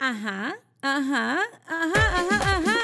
Ajá, ajá, ajá, ajá, ajá.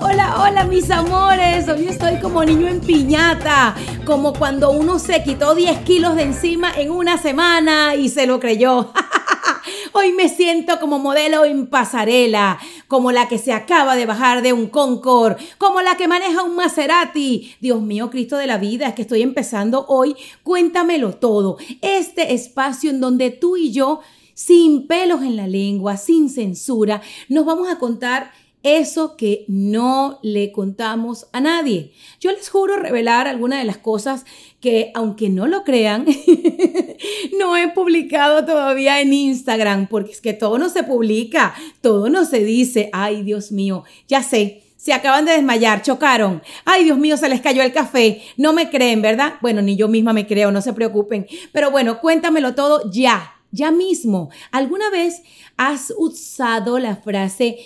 Hola, hola mis amores, hoy estoy como niño en piñata, como cuando uno se quitó 10 kilos de encima en una semana y se lo creyó. Hoy me siento como modelo en pasarela, como la que se acaba de bajar de un Concord, como la que maneja un Maserati. Dios mío, Cristo de la vida, es que estoy empezando hoy. Cuéntamelo todo. Este espacio en donde tú y yo, sin pelos en la lengua, sin censura, nos vamos a contar eso que no le contamos a nadie. Yo les juro revelar algunas de las cosas que, aunque no lo crean, no he publicado todavía en Instagram, porque es que todo no se publica, todo no se dice, ay Dios mío, ya sé. Se acaban de desmayar, chocaron. Ay, Dios mío, se les cayó el café. No me creen, ¿verdad? Bueno, ni yo misma me creo, no se preocupen. Pero bueno, cuéntamelo todo ya, ya mismo. ¿Alguna vez has usado la frase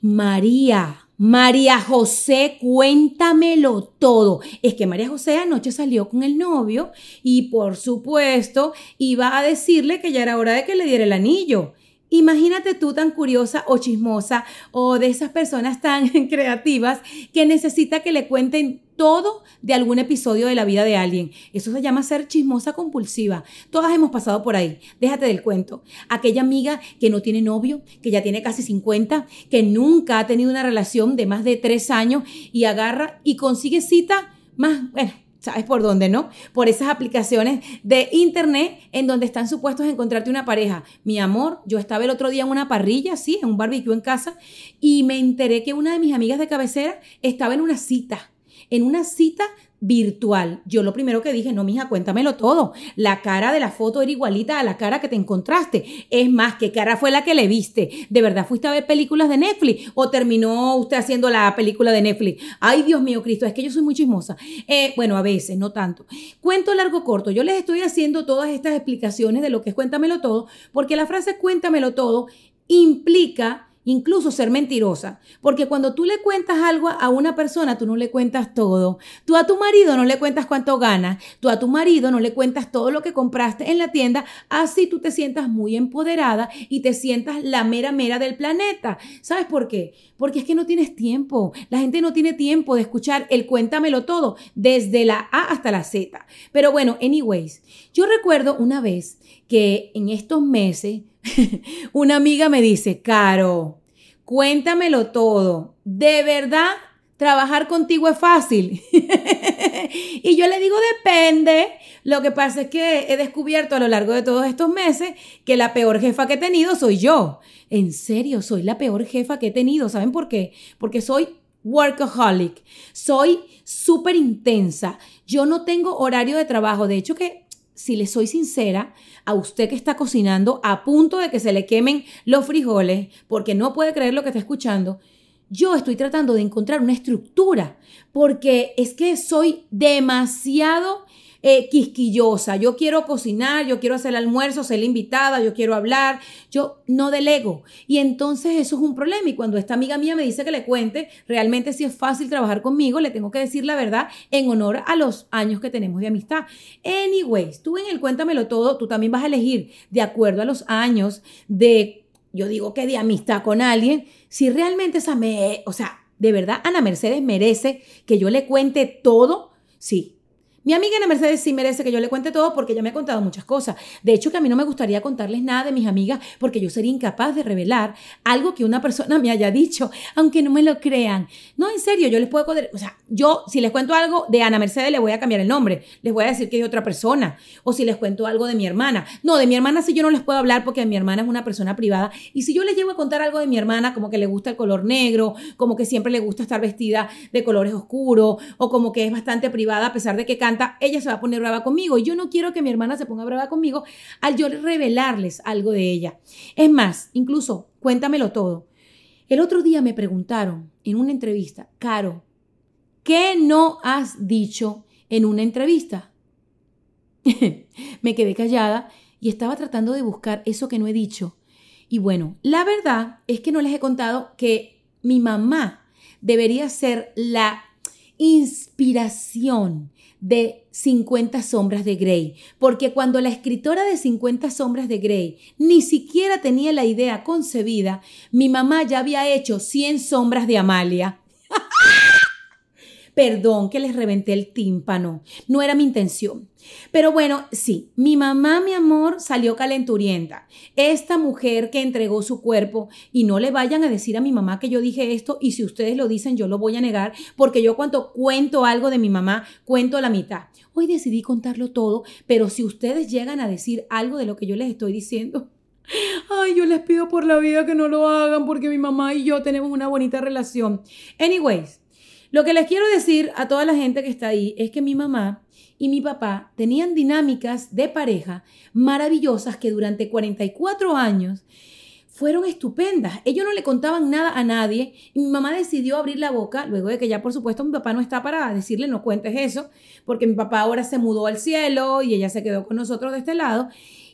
María, María José, cuéntamelo todo. Es que María José anoche salió con el novio y por supuesto iba a decirle que ya era hora de que le diera el anillo. Imagínate tú tan curiosa o chismosa o de esas personas tan creativas que necesita que le cuenten todo de algún episodio de la vida de alguien. Eso se llama ser chismosa compulsiva. Todas hemos pasado por ahí. Déjate del cuento. Aquella amiga que no tiene novio, que ya tiene casi 50, que nunca ha tenido una relación de más de tres años y agarra y consigue cita más, bueno, ¿Sabes por dónde, no? Por esas aplicaciones de internet en donde están supuestos a encontrarte una pareja. Mi amor, yo estaba el otro día en una parrilla, sí, en un barbecue en casa, y me enteré que una de mis amigas de cabecera estaba en una cita. En una cita virtual. Yo lo primero que dije, no, mija, cuéntamelo todo. La cara de la foto era igualita a la cara que te encontraste. Es más, ¿qué cara fue la que le viste? ¿De verdad fuiste a ver películas de Netflix o terminó usted haciendo la película de Netflix? Ay, Dios mío, Cristo, es que yo soy muy chismosa. Eh, bueno, a veces, no tanto. Cuento largo corto. Yo les estoy haciendo todas estas explicaciones de lo que es cuéntamelo todo, porque la frase cuéntamelo todo implica incluso ser mentirosa, porque cuando tú le cuentas algo a una persona, tú no le cuentas todo. Tú a tu marido no le cuentas cuánto ganas, tú a tu marido no le cuentas todo lo que compraste en la tienda, así tú te sientas muy empoderada y te sientas la mera mera del planeta. ¿Sabes por qué? Porque es que no tienes tiempo. La gente no tiene tiempo de escuchar el cuéntamelo todo, desde la A hasta la Z. Pero bueno, anyways, yo recuerdo una vez que en estos meses una amiga me dice, Caro, cuéntamelo todo. ¿De verdad trabajar contigo es fácil? y yo le digo, depende. Lo que pasa es que he descubierto a lo largo de todos estos meses que la peor jefa que he tenido soy yo. En serio, soy la peor jefa que he tenido. ¿Saben por qué? Porque soy workaholic. Soy súper intensa. Yo no tengo horario de trabajo. De hecho, que si le soy sincera, a usted que está cocinando a punto de que se le quemen los frijoles porque no puede creer lo que está escuchando, yo estoy tratando de encontrar una estructura porque es que soy demasiado eh, quisquillosa. Yo quiero cocinar, yo quiero hacer el almuerzo, ser la invitada, yo quiero hablar, yo no delego. Y entonces eso es un problema. Y cuando esta amiga mía me dice que le cuente, realmente si es fácil trabajar conmigo, le tengo que decir la verdad en honor a los años que tenemos de amistad. Anyways, tú en el Cuéntamelo Todo, tú también vas a elegir de acuerdo a los años de, yo digo que de amistad con alguien, si realmente esa me, o sea, de verdad Ana Mercedes merece que yo le cuente todo, sí, Mi amiga Ana Mercedes sí merece que yo le cuente todo porque ella me ha contado muchas cosas. De hecho, que a mí no me gustaría contarles nada de mis amigas porque yo sería incapaz de revelar algo que una persona me haya dicho, aunque no me lo crean. No, en serio, yo les puedo... O sea, yo si les cuento algo de Ana Mercedes le voy a cambiar el nombre. Les voy a decir que es otra persona. O si les cuento algo de mi hermana. No, de mi hermana sí yo no les puedo hablar porque mi hermana es una persona privada. Y si yo les llego a contar algo de mi hermana, como que le gusta el color negro, como que siempre le gusta estar vestida de colores oscuros, o como que es bastante privada a pesar de que canta, ella se va a poner brava conmigo. Yo no quiero que mi hermana se ponga brava conmigo al yo revelarles algo de ella. Es más, incluso, cuéntamelo todo. El otro día me preguntaron en una entrevista, Caro, ¿qué no has dicho en una entrevista? me quedé callada y estaba tratando de buscar eso que no he dicho. Y bueno, la verdad es que no les he contado que mi mamá debería ser la inspiración de 50 sombras de Grey, porque cuando la escritora de 50 sombras de Grey ni siquiera tenía la idea concebida, mi mamá ya había hecho 100 sombras de Amalia. Perdón que les reventé el tímpano, no era mi intención. Pero bueno, sí, mi mamá, mi amor, salió calenturienta. Esta mujer que entregó su cuerpo, y no le vayan a decir a mi mamá que yo dije esto, y si ustedes lo dicen, yo lo voy a negar, porque yo cuando cuento algo de mi mamá, cuento la mitad. Hoy decidí contarlo todo, pero si ustedes llegan a decir algo de lo que yo les estoy diciendo, Ay, yo les pido por la vida que no lo hagan porque mi mamá y yo tenemos una bonita relación. Anyways, lo que les quiero decir a toda la gente que está ahí es que mi mamá y mi papá tenían dinámicas de pareja maravillosas que durante 44 años fueron estupendas. Ellos no le contaban nada a nadie mi mamá decidió abrir la boca, luego de que ya por supuesto mi papá no está para decirle no cuentes eso, porque mi papá ahora se mudó al cielo y ella se quedó con nosotros de este lado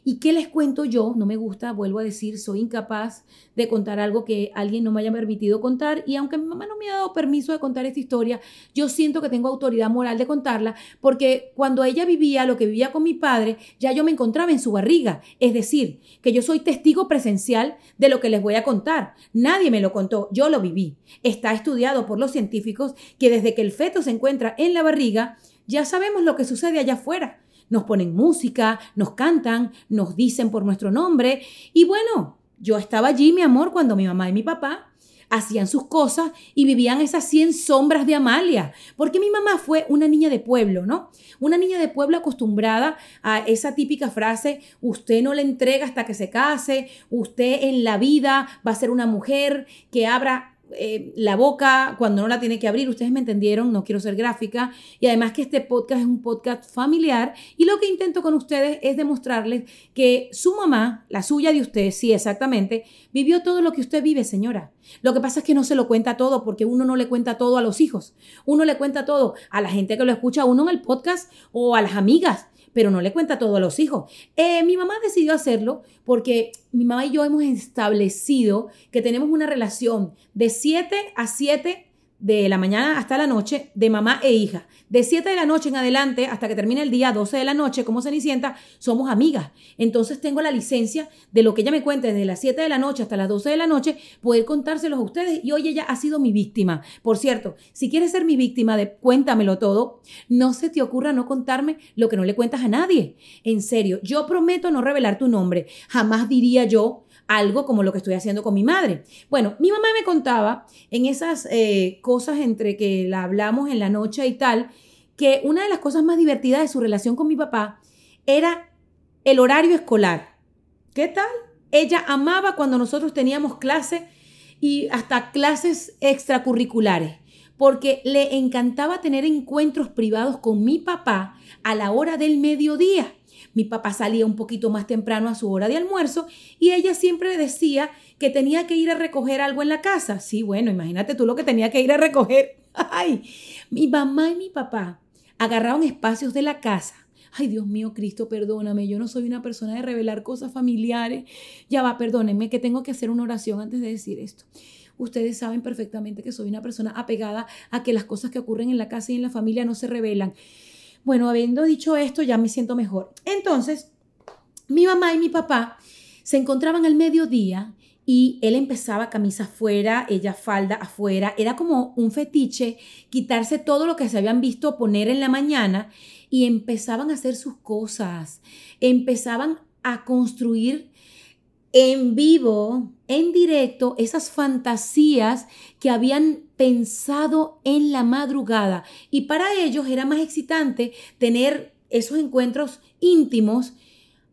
¿Y qué les cuento yo? No me gusta, vuelvo a decir, soy incapaz de contar algo que alguien no me haya permitido contar. Y aunque mi mamá no me ha dado permiso de contar esta historia, yo siento que tengo autoridad moral de contarla porque cuando ella vivía lo que vivía con mi padre, ya yo me encontraba en su barriga. Es decir, que yo soy testigo presencial de lo que les voy a contar. Nadie me lo contó, yo lo viví. Está estudiado por los científicos que desde que el feto se encuentra en la barriga, ya sabemos lo que sucede allá afuera nos ponen música, nos cantan, nos dicen por nuestro nombre. Y bueno, yo estaba allí, mi amor, cuando mi mamá y mi papá hacían sus cosas y vivían esas 100 sombras de Amalia, porque mi mamá fue una niña de pueblo, ¿no? Una niña de pueblo acostumbrada a esa típica frase, usted no le entrega hasta que se case, usted en la vida va a ser una mujer que abra eh, la boca cuando no la tiene que abrir. Ustedes me entendieron, no quiero ser gráfica. Y además que este podcast es un podcast familiar. Y lo que intento con ustedes es demostrarles que su mamá, la suya de usted, sí, exactamente, vivió todo lo que usted vive, señora. Lo que pasa es que no se lo cuenta todo porque uno no le cuenta todo a los hijos. Uno le cuenta todo a la gente que lo escucha uno en el podcast o a las amigas pero no le cuenta todo a los hijos. Eh, mi mamá decidió hacerlo porque mi mamá y yo hemos establecido que tenemos una relación de 7 a 7 de la mañana hasta la noche de mamá e hija. De 7 de la noche en adelante hasta que termine el día 12 de la noche como Cenicienta, somos amigas. Entonces tengo la licencia de lo que ella me cuente desde las 7 de la noche hasta las 12 de la noche, poder contárselos a ustedes. Y hoy ella ha sido mi víctima. Por cierto, si quieres ser mi víctima de cuéntamelo todo, no se te ocurra no contarme lo que no le cuentas a nadie. En serio, yo prometo no revelar tu nombre. Jamás diría yo algo como lo que estoy haciendo con mi madre. Bueno, mi mamá me contaba en esas eh, cosas entre que la hablamos en la noche y tal, que una de las cosas más divertidas de su relación con mi papá era el horario escolar. ¿Qué tal? Ella amaba cuando nosotros teníamos clases y hasta clases extracurriculares, porque le encantaba tener encuentros privados con mi papá a la hora del mediodía. Mi papá salía un poquito más temprano a su hora de almuerzo y ella siempre decía que tenía que ir a recoger algo en la casa. Sí, bueno, imagínate tú lo que tenía que ir a recoger. Ay, mi mamá y mi papá agarraron espacios de la casa. Ay, Dios mío, Cristo, perdóname, yo no soy una persona de revelar cosas familiares. Ya va, perdónenme que tengo que hacer una oración antes de decir esto. Ustedes saben perfectamente que soy una persona apegada a que las cosas que ocurren en la casa y en la familia no se revelan. Bueno, habiendo dicho esto, ya me siento mejor. Entonces, mi mamá y mi papá se encontraban al mediodía y él empezaba camisa afuera, ella falda afuera. Era como un fetiche quitarse todo lo que se habían visto poner en la mañana y empezaban a hacer sus cosas, empezaban a construir en vivo, en directo, esas fantasías que habían pensado en la madrugada. Y para ellos era más excitante tener esos encuentros íntimos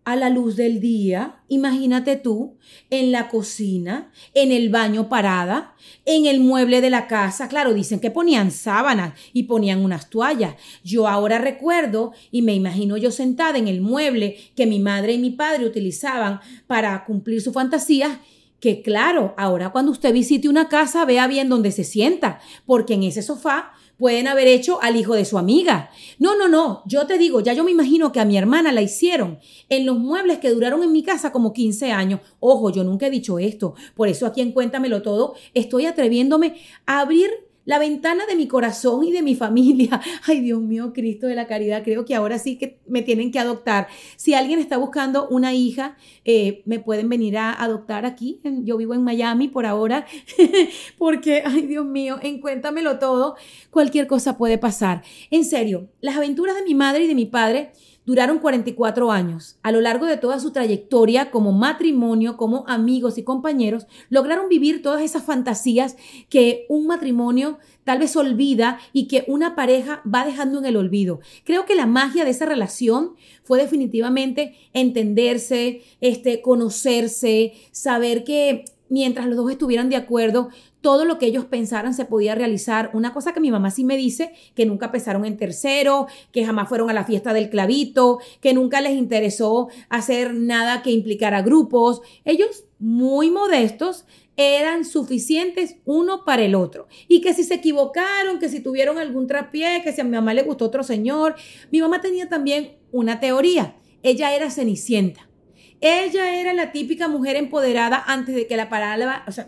a la luz del día, imagínate tú, en la cocina, en el baño parada, en el mueble de la casa. Claro, dicen que ponían sábanas y ponían unas toallas. Yo ahora recuerdo y me imagino yo sentada en el mueble que mi madre y mi padre utilizaban para cumplir sus fantasías que claro, ahora cuando usted visite una casa, vea bien dónde se sienta, porque en ese sofá pueden haber hecho al hijo de su amiga. No, no, no, yo te digo, ya yo me imagino que a mi hermana la hicieron en los muebles que duraron en mi casa como 15 años. Ojo, yo nunca he dicho esto, por eso aquí en Cuéntamelo Todo estoy atreviéndome a abrir la ventana de mi corazón y de mi familia. Ay, Dios mío, Cristo de la caridad, creo que ahora sí que me tienen que adoptar. Si alguien está buscando una hija, eh, me pueden venir a adoptar aquí. Yo vivo en Miami por ahora, porque, ay, Dios mío, encuéntamelo todo, cualquier cosa puede pasar. En serio, las aventuras de mi madre y de mi padre Duraron 44 años. A lo largo de toda su trayectoria como matrimonio, como amigos y compañeros, lograron vivir todas esas fantasías que un matrimonio tal vez olvida y que una pareja va dejando en el olvido. Creo que la magia de esa relación fue definitivamente entenderse, este, conocerse, saber que mientras los dos estuvieran de acuerdo, todo lo que ellos pensaran se podía realizar. Una cosa que mi mamá sí me dice, que nunca pesaron en tercero, que jamás fueron a la fiesta del clavito, que nunca les interesó hacer nada que implicara grupos. Ellos, muy modestos, eran suficientes uno para el otro. Y que si se equivocaron, que si tuvieron algún traspié, que si a mi mamá le gustó otro señor. Mi mamá tenía también una teoría. Ella era cenicienta. Ella era la típica mujer empoderada antes de que la palabra, o sea,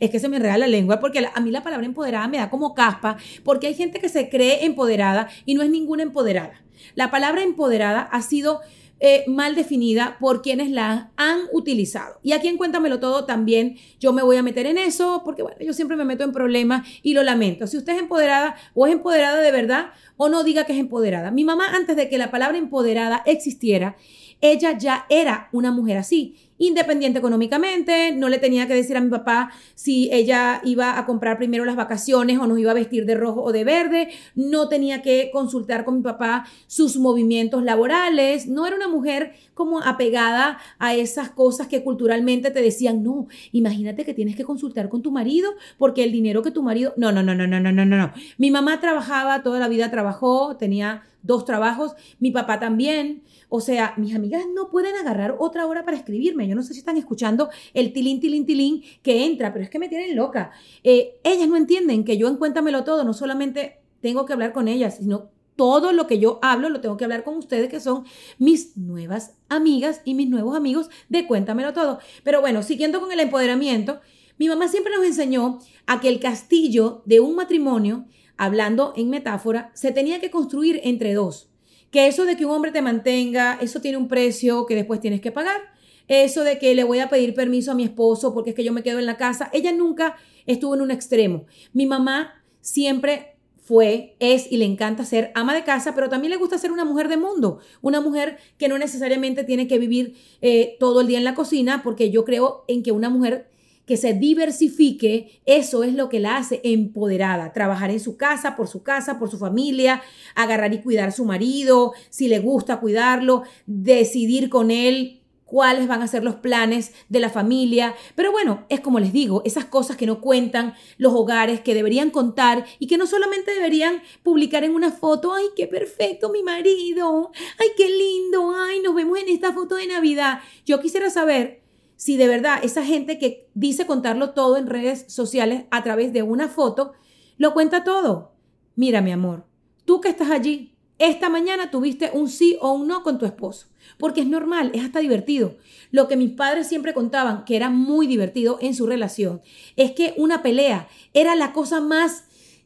es que se me enreda la lengua porque a mí la palabra empoderada me da como caspa, porque hay gente que se cree empoderada y no es ninguna empoderada. La palabra empoderada ha sido eh, mal definida por quienes la han utilizado. Y aquí en Cuéntamelo Todo también yo me voy a meter en eso porque, bueno, yo siempre me meto en problemas y lo lamento. Si usted es empoderada o es empoderada de verdad o no diga que es empoderada. Mi mamá, antes de que la palabra empoderada existiera, ella ya era una mujer así, independiente económicamente, no le tenía que decir a mi papá si ella iba a comprar primero las vacaciones o nos iba a vestir de rojo o de verde, no tenía que consultar con mi papá sus movimientos laborales, no era una mujer como apegada a esas cosas que culturalmente te decían, no, imagínate que tienes que consultar con tu marido porque el dinero que tu marido, no, no, no, no, no, no, no, no. Mi mamá trabajaba, toda la vida trabajó, tenía dos trabajos, mi papá también. O sea, mis amigas no pueden agarrar otra hora para escribirme. Yo no sé si están escuchando el tilín, tilín, tilín que entra, pero es que me tienen loca. Eh, ellas no entienden que yo en Cuéntamelo Todo no solamente tengo que hablar con ellas, sino todo lo que yo hablo lo tengo que hablar con ustedes, que son mis nuevas amigas y mis nuevos amigos de Cuéntamelo Todo. Pero bueno, siguiendo con el empoderamiento, mi mamá siempre nos enseñó a que el castillo de un matrimonio hablando en metáfora, se tenía que construir entre dos. Que eso de que un hombre te mantenga, eso tiene un precio que después tienes que pagar. Eso de que le voy a pedir permiso a mi esposo porque es que yo me quedo en la casa. Ella nunca estuvo en un extremo. Mi mamá siempre fue, es y le encanta ser ama de casa, pero también le gusta ser una mujer de mundo, una mujer que no necesariamente tiene que vivir eh, todo el día en la cocina, porque yo creo en que una mujer que se diversifique, eso es lo que la hace empoderada. Trabajar en su casa, por su casa, por su familia, agarrar y cuidar a su marido, si le gusta cuidarlo, decidir con él cuáles van a ser los planes de la familia. Pero bueno, es como les digo, esas cosas que no cuentan los hogares, que deberían contar y que no solamente deberían publicar en una foto, ay, qué perfecto mi marido, ay, qué lindo, ay, nos vemos en esta foto de Navidad. Yo quisiera saber si de verdad esa gente que dice contarlo todo en redes sociales a través de una foto, lo cuenta todo. Mira, mi amor, tú que estás allí, esta mañana tuviste un sí o un no con tu esposo, porque es normal, es hasta divertido. Lo que mis padres siempre contaban, que era muy divertido en su relación, es que una pelea era la cosa más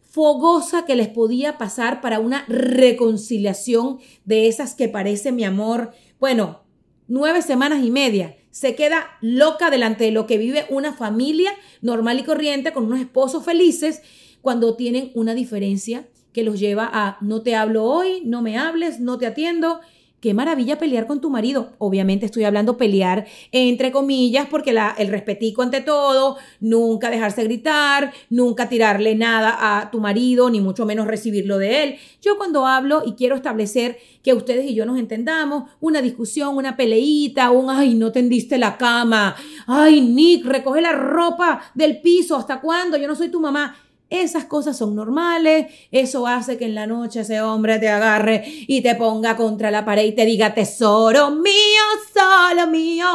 fogosa que les podía pasar para una reconciliación de esas que parece, mi amor, bueno, nueve semanas y media se queda loca delante de lo que vive una familia normal y corriente con unos esposos felices cuando tienen una diferencia que los lleva a no te hablo hoy, no me hables, no te atiendo. Qué maravilla pelear con tu marido. Obviamente estoy hablando pelear entre comillas porque la, el respetico ante todo, nunca dejarse gritar, nunca tirarle nada a tu marido, ni mucho menos recibirlo de él. Yo cuando hablo y quiero establecer que ustedes y yo nos entendamos, una discusión, una peleita, un, ay, no tendiste la cama, ay, Nick, recoge la ropa del piso, ¿hasta cuándo? Yo no soy tu mamá. Esas cosas son normales, eso hace que en la noche ese hombre te agarre y te ponga contra la pared y te diga, tesoro mío, solo mío.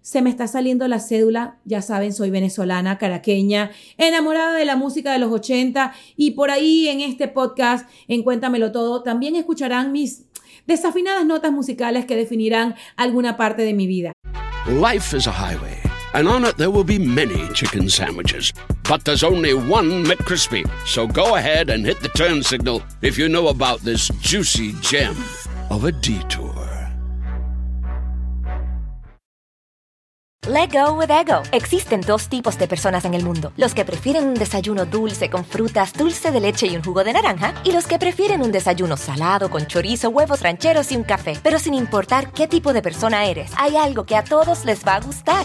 Se me está saliendo la cédula, ya saben, soy venezolana, caraqueña, enamorada de la música de los 80 y por ahí en este podcast, en Cuéntamelo Todo, también escucharán mis desafinadas notas musicales que definirán alguna parte de mi vida. Life is a highway. And on it there will be many chicken sandwiches. But there's only one McCrispy. So go ahead and hit the turn signal if you know about this juicy gem of a detour. Let go with ego. Existen dos tipos de personas en el mundo: los que prefieren un desayuno dulce con frutas, dulce de leche y un jugo de naranja, y los que prefieren un desayuno salado con chorizo, huevos rancheros y un café. Pero sin importar qué tipo de persona eres, hay algo que a todos les va a gustar.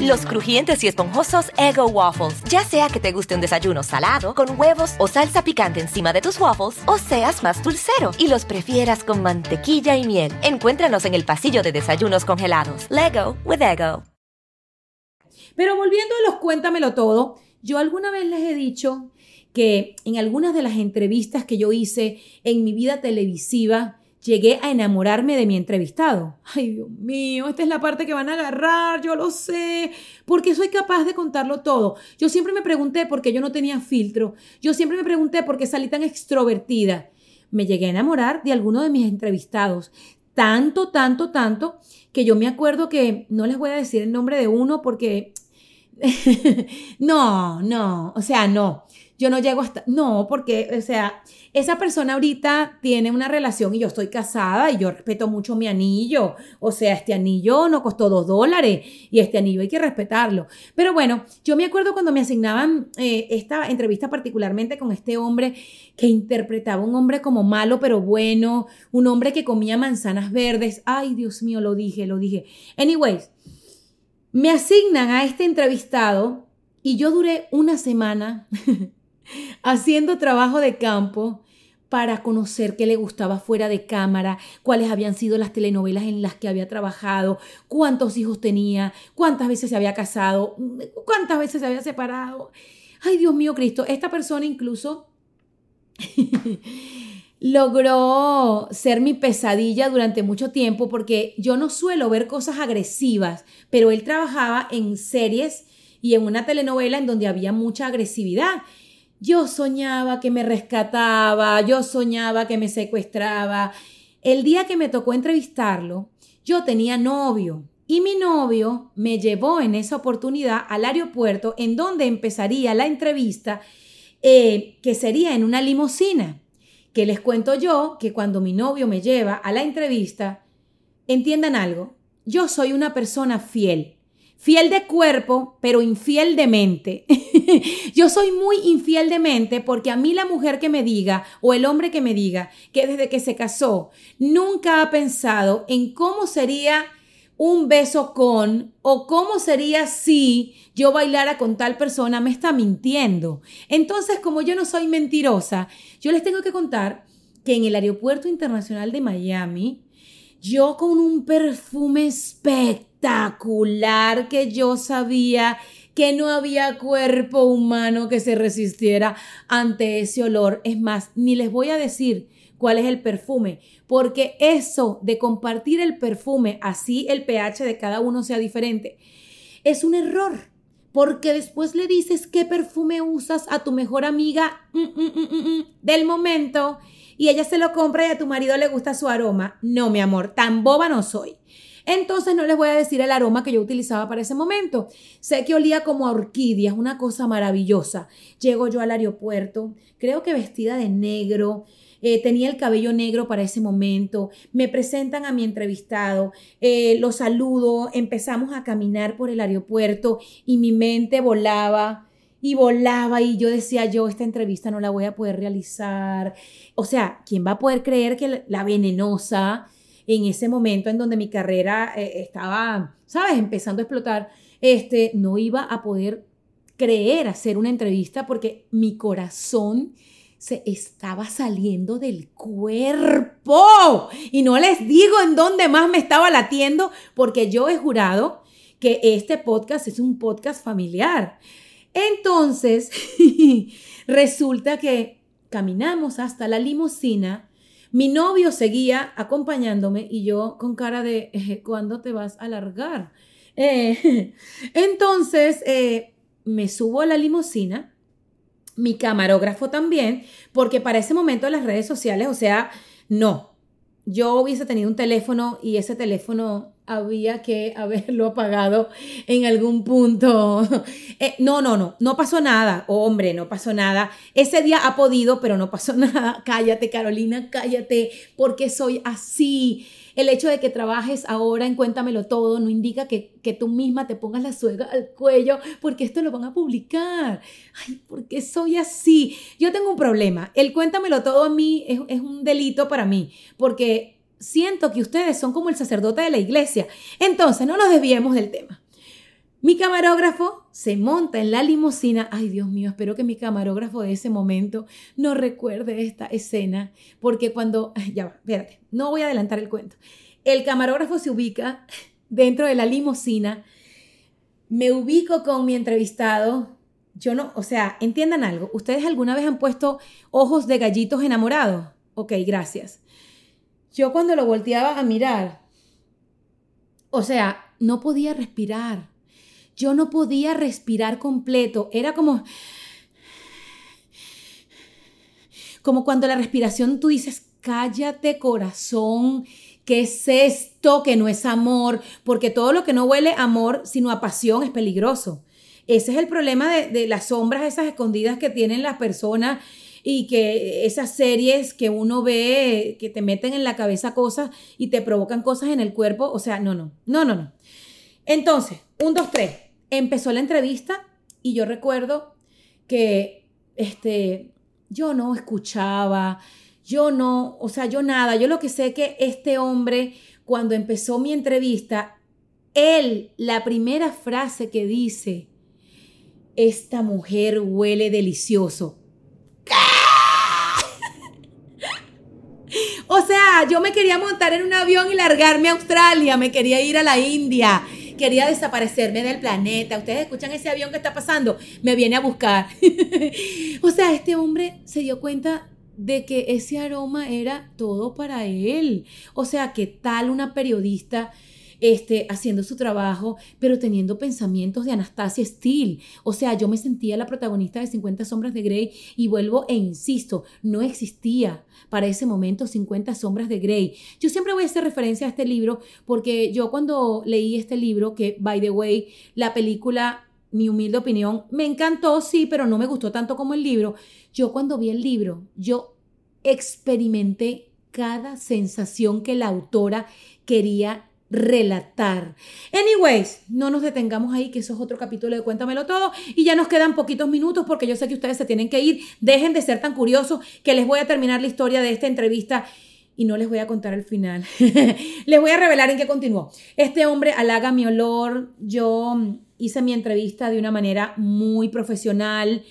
Los crujientes y esponjosos Ego Waffles. Ya sea que te guste un desayuno salado, con huevos o salsa picante encima de tus waffles, o seas más dulcero y los prefieras con mantequilla y miel. Encuéntranos en el pasillo de desayunos congelados. Lego with Ego. Pero volviendo a los cuéntamelo todo, yo alguna vez les he dicho que en algunas de las entrevistas que yo hice en mi vida televisiva, llegué a enamorarme de mi entrevistado. Ay, Dios mío, esta es la parte que van a agarrar, yo lo sé, porque soy capaz de contarlo todo. Yo siempre me pregunté por qué yo no tenía filtro. Yo siempre me pregunté por qué salí tan extrovertida. Me llegué a enamorar de alguno de mis entrevistados. Tanto, tanto, tanto, que yo me acuerdo que no les voy a decir el nombre de uno porque... no, no, o sea, no yo no llego hasta, no, porque, o sea, esa persona ahorita tiene una relación y yo estoy casada y yo respeto mucho mi anillo. O sea, este anillo no costó dos dólares y este anillo hay que respetarlo. Pero bueno, yo me acuerdo cuando me asignaban eh, esta entrevista particularmente con este hombre que interpretaba un hombre como malo pero bueno, un hombre que comía manzanas verdes. Ay, Dios mío, lo dije, lo dije. Anyways, me asignan a este entrevistado y yo duré una semana haciendo trabajo de campo para conocer qué le gustaba fuera de cámara, cuáles habían sido las telenovelas en las que había trabajado, cuántos hijos tenía, cuántas veces se había casado, cuántas veces se había separado. Ay, Dios mío Cristo, esta persona incluso logró ser mi pesadilla durante mucho tiempo porque yo no suelo ver cosas agresivas, pero él trabajaba en series y en una telenovela en donde había mucha agresividad. Yo soñaba que me rescataba, yo soñaba que me secuestraba. El día que me tocó entrevistarlo, yo tenía novio y mi novio me llevó en esa oportunidad al aeropuerto en donde empezaría la entrevista, eh, que sería en una limusina. Que les cuento yo que cuando mi novio me lleva a la entrevista, entiendan algo, yo soy una persona fiel fiel de cuerpo, pero infiel de mente. Yo soy muy infiel de mente porque a mí la mujer que me diga o el hombre que me diga que desde que se casó nunca ha pensado en cómo sería un beso con o cómo sería si yo bailara con tal persona, me está mintiendo. Entonces, como yo no soy mentirosa, yo les tengo que contar que en el Aeropuerto Internacional de Miami, yo con un perfume espectacular, que yo sabía que no había cuerpo humano que se resistiera ante ese olor. Es más, ni les voy a decir cuál es el perfume, porque eso de compartir el perfume, así el pH de cada uno sea diferente, es un error. Porque después le dices qué perfume usas a tu mejor amiga mm, mm, mm, del momento y ella se lo compra y a tu marido le gusta su aroma. No, mi amor, tan boba no soy. Entonces no les voy a decir el aroma que yo utilizaba para ese momento. Sé que olía como a orquídeas, una cosa maravillosa. Llego yo al aeropuerto, creo que vestida de negro. Eh, tenía el cabello negro para ese momento, me presentan a mi entrevistado, eh, lo saludo, empezamos a caminar por el aeropuerto y mi mente volaba y volaba y yo decía, yo esta entrevista no la voy a poder realizar. O sea, ¿quién va a poder creer que la venenosa en ese momento en donde mi carrera eh, estaba, sabes, empezando a explotar, este, no iba a poder creer hacer una entrevista porque mi corazón se estaba saliendo del cuerpo. Y no les digo en dónde más me estaba latiendo porque yo he jurado que este podcast es un podcast familiar. Entonces, resulta que caminamos hasta la limusina. Mi novio seguía acompañándome y yo con cara de, eh, ¿cuándo te vas a largar? Eh, entonces, eh, me subo a la limusina, mi camarógrafo también, porque para ese momento las redes sociales, o sea, no. Yo hubiese tenido un teléfono y ese teléfono había que haberlo apagado en algún punto. Eh, no, no, no, no pasó nada, hombre, no pasó nada. Ese día ha podido, pero no pasó nada. Cállate, Carolina, cállate, porque soy así. El hecho de que trabajes ahora en Cuéntamelo Todo no indica que, tú misma te pongas la suega al cuello porque esto lo van a publicar. Ay, ¿por qué soy así? Yo tengo un problema. El Cuéntamelo Todo a mí es, es un delito para mí porque siento que ustedes son como el sacerdote de la iglesia. Entonces, no nos desviemos del tema. Mi camarógrafo se monta en la limusina. Ay, Dios mío, espero que mi camarógrafo de ese momento no recuerde esta escena, porque cuando, ya va, espérate, no voy a adelantar el cuento. El camarógrafo se ubica dentro de la limusina. Me ubico con mi entrevistado. Yo no, o sea, entiendan algo. ¿Ustedes alguna vez han puesto ojos de gallitos enamorados? Ok, gracias. Yo cuando lo volteaba a mirar, o sea, no podía respirar. Yo no podía respirar completo. Era como... Como cuando la respiración tú dices, cállate corazón, ¿qué es esto que no es amor? Porque todo lo que no huele a amor, sino a pasión, es peligroso. Ese es el problema de, de las sombras, esas escondidas que tienen las personas y que esas series que uno ve que te meten en la cabeza cosas y te provocan cosas en el cuerpo, o sea, no, no, no, no, no. Entonces, un, dos, tres, empezó la entrevista y yo recuerdo que este, yo no escuchaba, yo no, o sea, yo nada, yo lo que sé que este hombre, cuando empezó mi entrevista, él, la primera frase que dice, esta mujer huele delicioso. O sea, yo me quería montar en un avión y largarme a Australia, me quería ir a la India, quería desaparecerme del planeta. Ustedes escuchan ese avión que está pasando, me viene a buscar. o sea, este hombre se dio cuenta de que ese aroma era todo para él. O sea, ¿qué tal una periodista este, haciendo su trabajo, pero teniendo pensamientos de Anastasia Steele. O sea, yo me sentía la protagonista de 50 sombras de Grey y vuelvo e insisto, no existía para ese momento 50 sombras de Grey. Yo siempre voy a hacer referencia a este libro porque yo cuando leí este libro, que by the way, la película mi humilde opinión, me encantó, sí, pero no me gustó tanto como el libro. Yo cuando vi el libro, yo experimenté cada sensación que la autora quería relatar. Anyways, no nos detengamos ahí, que eso es otro capítulo de Cuéntamelo Todo. Y ya nos quedan poquitos minutos porque yo sé que ustedes se tienen que ir. Dejen de ser tan curiosos que les voy a terminar la historia de esta entrevista y no les voy a contar el final. les voy a revelar en qué continuó. Este hombre halaga mi olor. Yo hice mi entrevista de una manera muy profesional.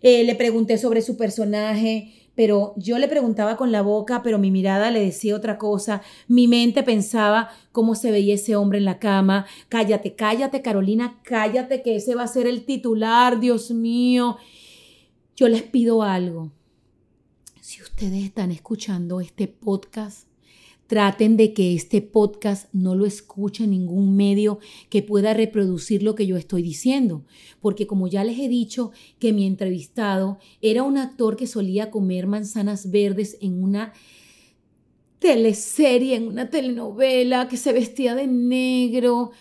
Eh, le pregunté sobre su personaje pero yo le preguntaba con la boca, pero mi mirada le decía otra cosa, mi mente pensaba cómo se veía ese hombre en la cama, cállate, cállate Carolina, cállate que ese va a ser el titular, Dios mío. Yo les pido algo. Si ustedes están escuchando este podcast, Traten de que este podcast no lo escuche ningún medio que pueda reproducir lo que yo estoy diciendo, porque como ya les he dicho que mi entrevistado era un actor que solía comer manzanas verdes en una teleserie, en una telenovela, que se vestía de negro.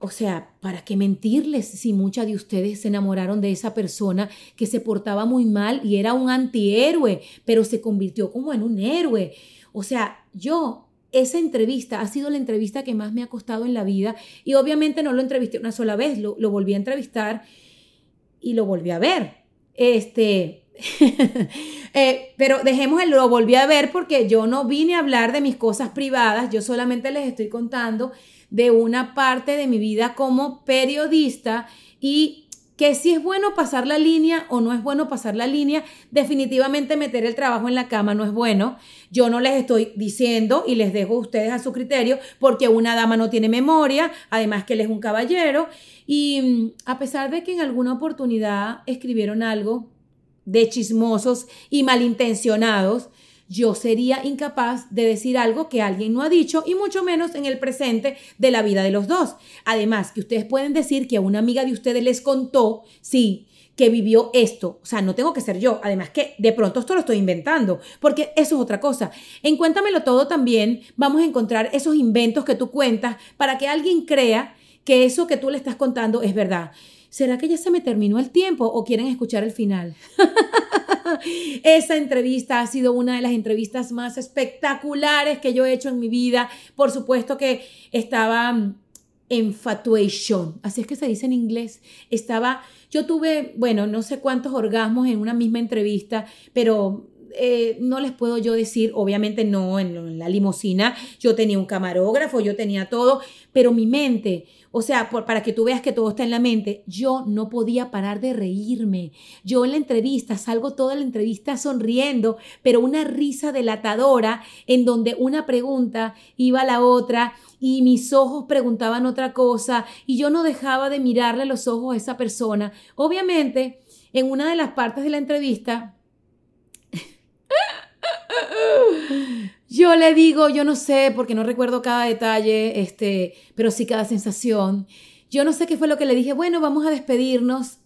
O sea, ¿para qué mentirles si muchas de ustedes se enamoraron de esa persona que se portaba muy mal y era un antihéroe, pero se convirtió como en un héroe? O sea, yo, esa entrevista ha sido la entrevista que más me ha costado en la vida y obviamente no lo entrevisté una sola vez, lo, volví a entrevistar y lo volví a ver. Este, eh, pero dejemos el lo volví a ver porque yo no vine a hablar de mis cosas privadas, yo solamente les estoy contando de una parte de mi vida como periodista y que si es bueno pasar la línea o no es bueno pasar la línea, definitivamente meter el trabajo en la cama no es bueno. Yo no les estoy diciendo y les dejo a ustedes a su criterio porque una dama no tiene memoria, además que él es un caballero y mm, a pesar de que en alguna oportunidad escribieron algo de chismosos y malintencionados, yo sería incapaz de decir algo que alguien no ha dicho y mucho menos en el presente de la vida de los dos. Además, que ustedes pueden decir que a una amiga de ustedes les contó, sí, que vivió esto. O sea, no tengo que ser yo. Además que de pronto esto lo estoy inventando, porque eso es otra cosa. En Cuéntamelo Todo también vamos a encontrar esos inventos que tú cuentas para que alguien crea que eso que tú le estás contando es verdad. ¿Será que ya se me terminó el tiempo o quieren escuchar el final? Esa entrevista ha sido una de las entrevistas más espectaculares que yo he hecho en mi vida. Por supuesto que estaba infatuation, así es que se dice en inglés. Estaba, yo tuve, bueno, no sé cuántos orgasmos en una misma entrevista, pero eh, no les puedo yo decir, obviamente no en, la limusina, yo tenía un camarógrafo, yo tenía todo, pero mi mente, o sea, para que tú veas que todo está en la mente, yo no podía parar de reírme. Yo en la entrevista salgo toda la entrevista sonriendo, pero una risa delatadora en donde una pregunta iba a la otra y mis ojos preguntaban otra cosa y yo no dejaba de mirarle los ojos a esa persona. Obviamente, en una de las partes de la entrevista, yo le digo, yo no sé, porque no recuerdo cada detalle, este, pero sí cada sensación. Yo no sé qué fue lo que le dije. Bueno, vamos a despedirnos.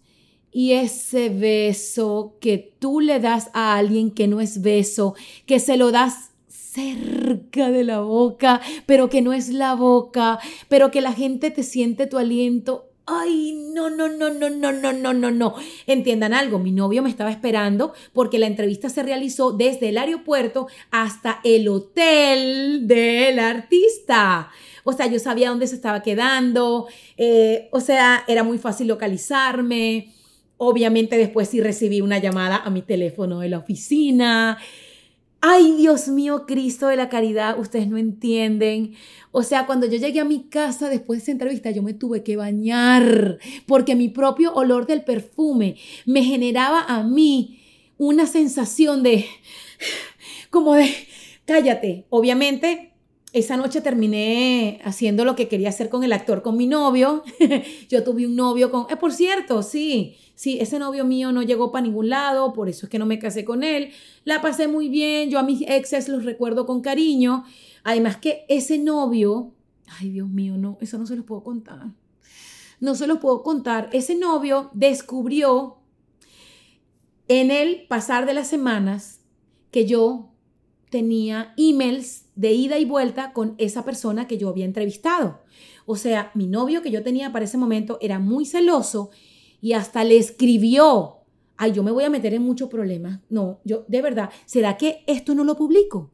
Y ese beso que tú le das a alguien que no es beso, que se lo das cerca de la boca, pero que no es la boca, pero que la gente te siente tu aliento Ay, no, no, no, no, no, no, no, no, no. Entiendan algo, mi novio me estaba esperando porque la entrevista se realizó desde el aeropuerto hasta el hotel del artista. O sea, yo sabía dónde se estaba quedando, eh, o sea, era muy fácil localizarme. Obviamente después sí recibí una llamada a mi teléfono de la oficina. Ay, Dios mío, Cristo de la caridad, ustedes no entienden. O sea, cuando yo llegué a mi casa después de esa entrevista, yo me tuve que bañar porque mi propio olor del perfume me generaba a mí una sensación de, como de, cállate. Obviamente, esa noche terminé haciendo lo que quería hacer con el actor, con mi novio. yo tuve un novio con, eh, por cierto, sí, Sí, ese novio mío no llegó para ningún lado, por eso es que no me casé con él. La pasé muy bien, yo a mis exes los recuerdo con cariño. Además que ese novio, ay Dios mío, no, eso no se los puedo contar. No se los puedo contar. Ese novio descubrió en el pasar de las semanas que yo tenía emails de ida y vuelta con esa persona que yo había entrevistado. O sea, mi novio que yo tenía para ese momento era muy celoso y hasta le escribió, ay, yo me voy a meter en muchos problemas. No, yo, de verdad, ¿será que esto no lo publico?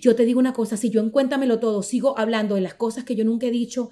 Yo te digo una cosa, si yo en Cuéntamelo Todo sigo hablando de las cosas que yo nunca he dicho,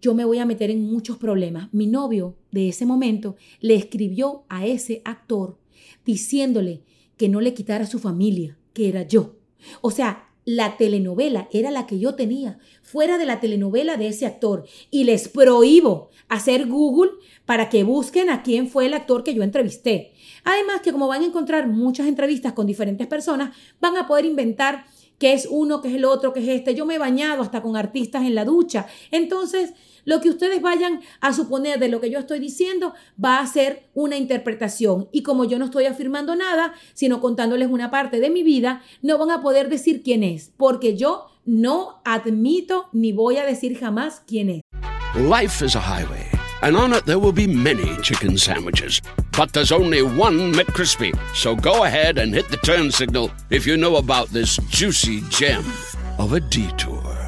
yo me voy a meter en muchos problemas. Mi novio de ese momento le escribió a ese actor diciéndole que no le quitara su familia, que era yo. O sea, la telenovela era la que yo tenía, fuera de la telenovela de ese actor. Y les prohíbo hacer Google para que busquen a quién fue el actor que yo entrevisté. Además que como van a encontrar muchas entrevistas con diferentes personas, van a poder inventar qué es uno, qué es el otro, qué es este. Yo me he bañado hasta con artistas en la ducha. Entonces, lo que ustedes vayan a suponer de lo que yo estoy diciendo va a ser una interpretación. Y como yo no estoy afirmando nada, sino contándoles una parte de mi vida, no van a poder decir quién es, porque yo no admito ni voy a decir jamás quién es. Life is a highway. and on it there will be many chicken sandwiches. But there's only one McCrispy. So go ahead and hit the turn signal if you know about this juicy gem of a detour.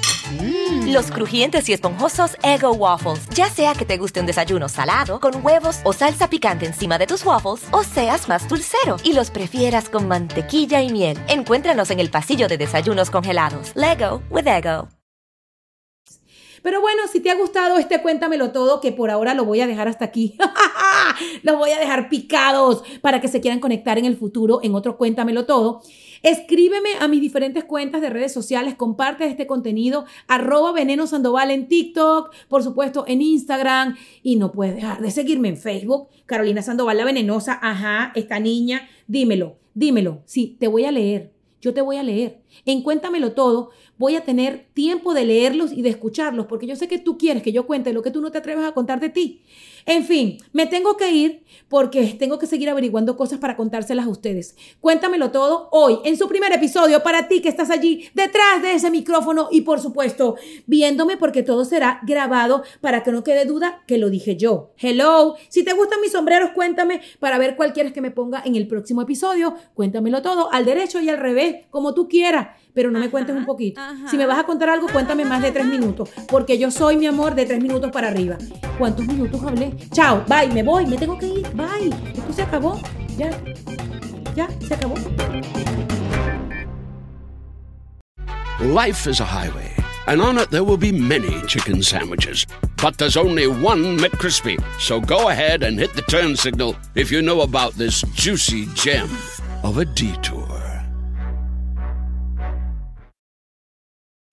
Los crujientes y esponjosos Ego Waffles. Ya sea que te guste un desayuno salado, con huevos o salsa picante encima de tus waffles, o seas más dulcero y los prefieras con mantequilla y miel. Encuéntranos en el pasillo de desayunos congelados. Lego with Ego. Pero bueno, si te ha gustado este Cuéntamelo Todo, que por ahora lo voy a dejar hasta aquí. Los voy a dejar picados para que se quieran conectar en el futuro en otro Cuéntamelo Todo. Escríbeme a mis diferentes cuentas de redes sociales, comparte este contenido, arroba Veneno Sandoval en TikTok, por supuesto en Instagram y no puedes dejar de seguirme en Facebook, Carolina Sandoval la Venenosa, ajá, esta niña, dímelo, dímelo, sí, te voy a leer, yo te voy a leer. En Cuéntamelo Todo voy a tener tiempo de leerlos y de escucharlos, porque yo sé que tú quieres que yo cuente lo que tú no te atreves a contar de ti. En fin, me tengo que ir porque tengo que seguir averiguando cosas para contárselas a ustedes. Cuéntamelo todo hoy en su primer episodio para ti que estás allí detrás de ese micrófono y por supuesto viéndome porque todo será grabado para que no quede duda que lo dije yo. Hello, si te gustan mis sombreros, cuéntame para ver cuál quieres que me ponga en el próximo episodio. Cuéntamelo todo al derecho y al revés, como tú quieras pero no me cuentes un poquito. Si me vas a contar algo, cuéntame más de tres minutos, porque yo soy mi amor de tres minutos para arriba. ¿Cuántos minutos hablé? Chao, bye, me voy, me tengo que ir, bye. Esto se acabó, ya, ya, se acabó. Life is a highway, and on it there will be many chicken sandwiches. But there's only one McCrispy. So go ahead and hit the turn signal if you know about this juicy gem of a detour.